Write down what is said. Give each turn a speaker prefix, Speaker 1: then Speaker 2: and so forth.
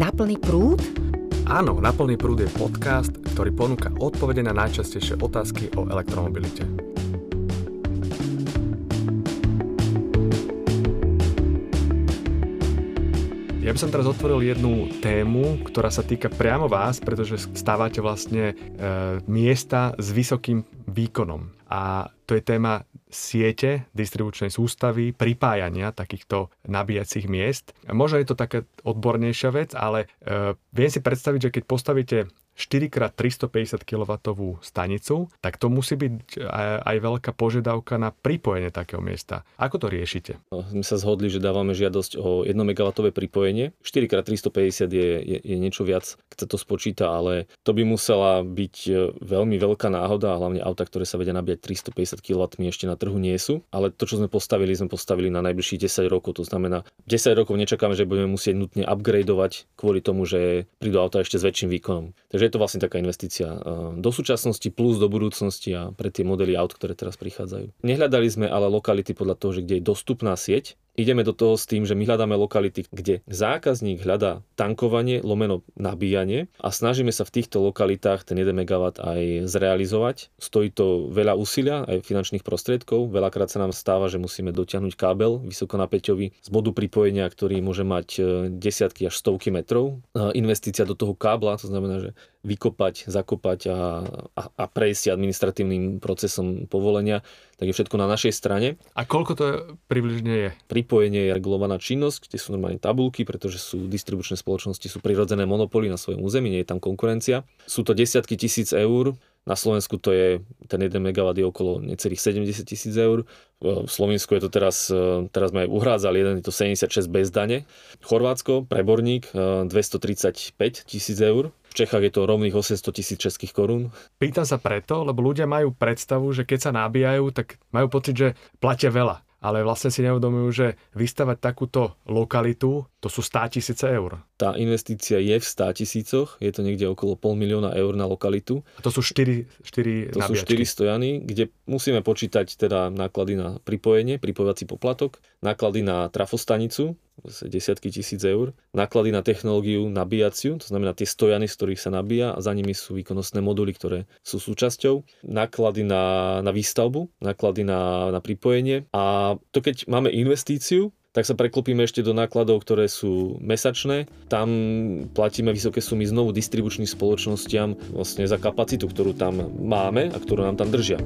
Speaker 1: Na plný prúd?
Speaker 2: Áno, Na plný prúd je podcast, ktorý ponúka odpovede na najčastejšie otázky o elektromobilite. Ja by som teraz otvoril jednu tému, ktorá sa týka priamo vás, pretože stávate vlastne e, miesta s vysokým výkonom. A to je téma siete, distribučnej sústavy, pripájania takýchto nabíjacích miest. Možno je to taká odbornejšia vec, ale e, viem si predstaviť, že keď postavíte 4x350 kW stanicu, tak to musí byť aj veľká požiadavka na pripojenie takého miesta. Ako to riešite?
Speaker 3: No, sme sa zhodli, že dávame žiadosť o 1 MW pripojenie. 4x350 je, je, je niečo viac, keď sa to spočíta, ale to by musela byť e, veľmi veľká náhoda a hlavne auta, ktoré sa vedia nabíjať 350 kW ešte na trhu nie sú. Ale to, čo sme postavili, sme postavili na najbližších 10 rokov. To znamená, 10 rokov nečakáme, že budeme musieť nutne upgradeovať kvôli tomu, že prídu auta ešte s väčším výkonom. Takže je to vlastne taká investícia eh, do súčasnosti plus do budúcnosti a pre tie modely aut, ktoré teraz prichádzajú. Nehľadali sme ale lokality podľa toho, že kde je dostupná sieť, ideme do toho s tým, že my hľadáme lokality, kde zákazník hľadá tankovanie, lomeno nabíjanie a snažíme sa v týchto lokalitách ten 1 MW aj zrealizovať. Stojí to veľa úsilia, aj finančných prostriedkov. Veľakrát sa nám stáva, že musíme dotiahnuť kábel vysokonapäťový z bodu pripojenia, ktorý môže mať e, desiatky až stovky metrov. Investícia do toho kábla, to znamená, že vykopať, zakopať a, a, a prejsť administratívnym procesom povolenia, tak je všetko na našej strane.
Speaker 2: A koľko to približne je?
Speaker 3: Pripojenie je regulovaná činnosť, kde sú normálne tabulky, pretože sú distribučné spoločnosti, sú prirodzené monopoly na svojom území, nie je tam konkurencia. Sú to desiatky tisíc eur, na Slovensku to je, ten 1 MW je okolo necelých 70 tisíc eur. V Slovensku je to teraz, teraz sme aj uhrádzali, jeden je to 76 bez dane. Chorvátsko, preborník, 235 tisíc eur. V Čechách je to rovných 800 tisíc českých korún.
Speaker 2: Pýtam sa preto, lebo ľudia majú predstavu, že keď sa nabíjajú, tak majú pocit, že platia veľa ale vlastne si neuvedomujú, že vystavať takúto lokalitu, to sú 100 tisíce eur.
Speaker 3: Tá investícia je v 100 tisícoch, je to niekde okolo pol milióna eur na lokalitu.
Speaker 2: A to sú 4, 4
Speaker 3: To nabíjačky. sú 4 stojany, kde musíme počítať teda náklady na pripojenie, pripojovací poplatok, náklady na trafostanicu, desiatky tisíc eur, náklady na technológiu nabíjaciu, to znamená tie stojany, z ktorých sa nabíja a za nimi sú výkonnostné moduly, ktoré sú súčasťou, náklady na, na výstavbu, náklady na, na pripojenie a to keď máme investíciu, tak sa preklopíme ešte do nákladov, ktoré sú mesačné. Tam platíme vysoké sumy znovu distribučným spoločnostiam vlastne za kapacitu, ktorú tam máme a ktorú nám tam držia.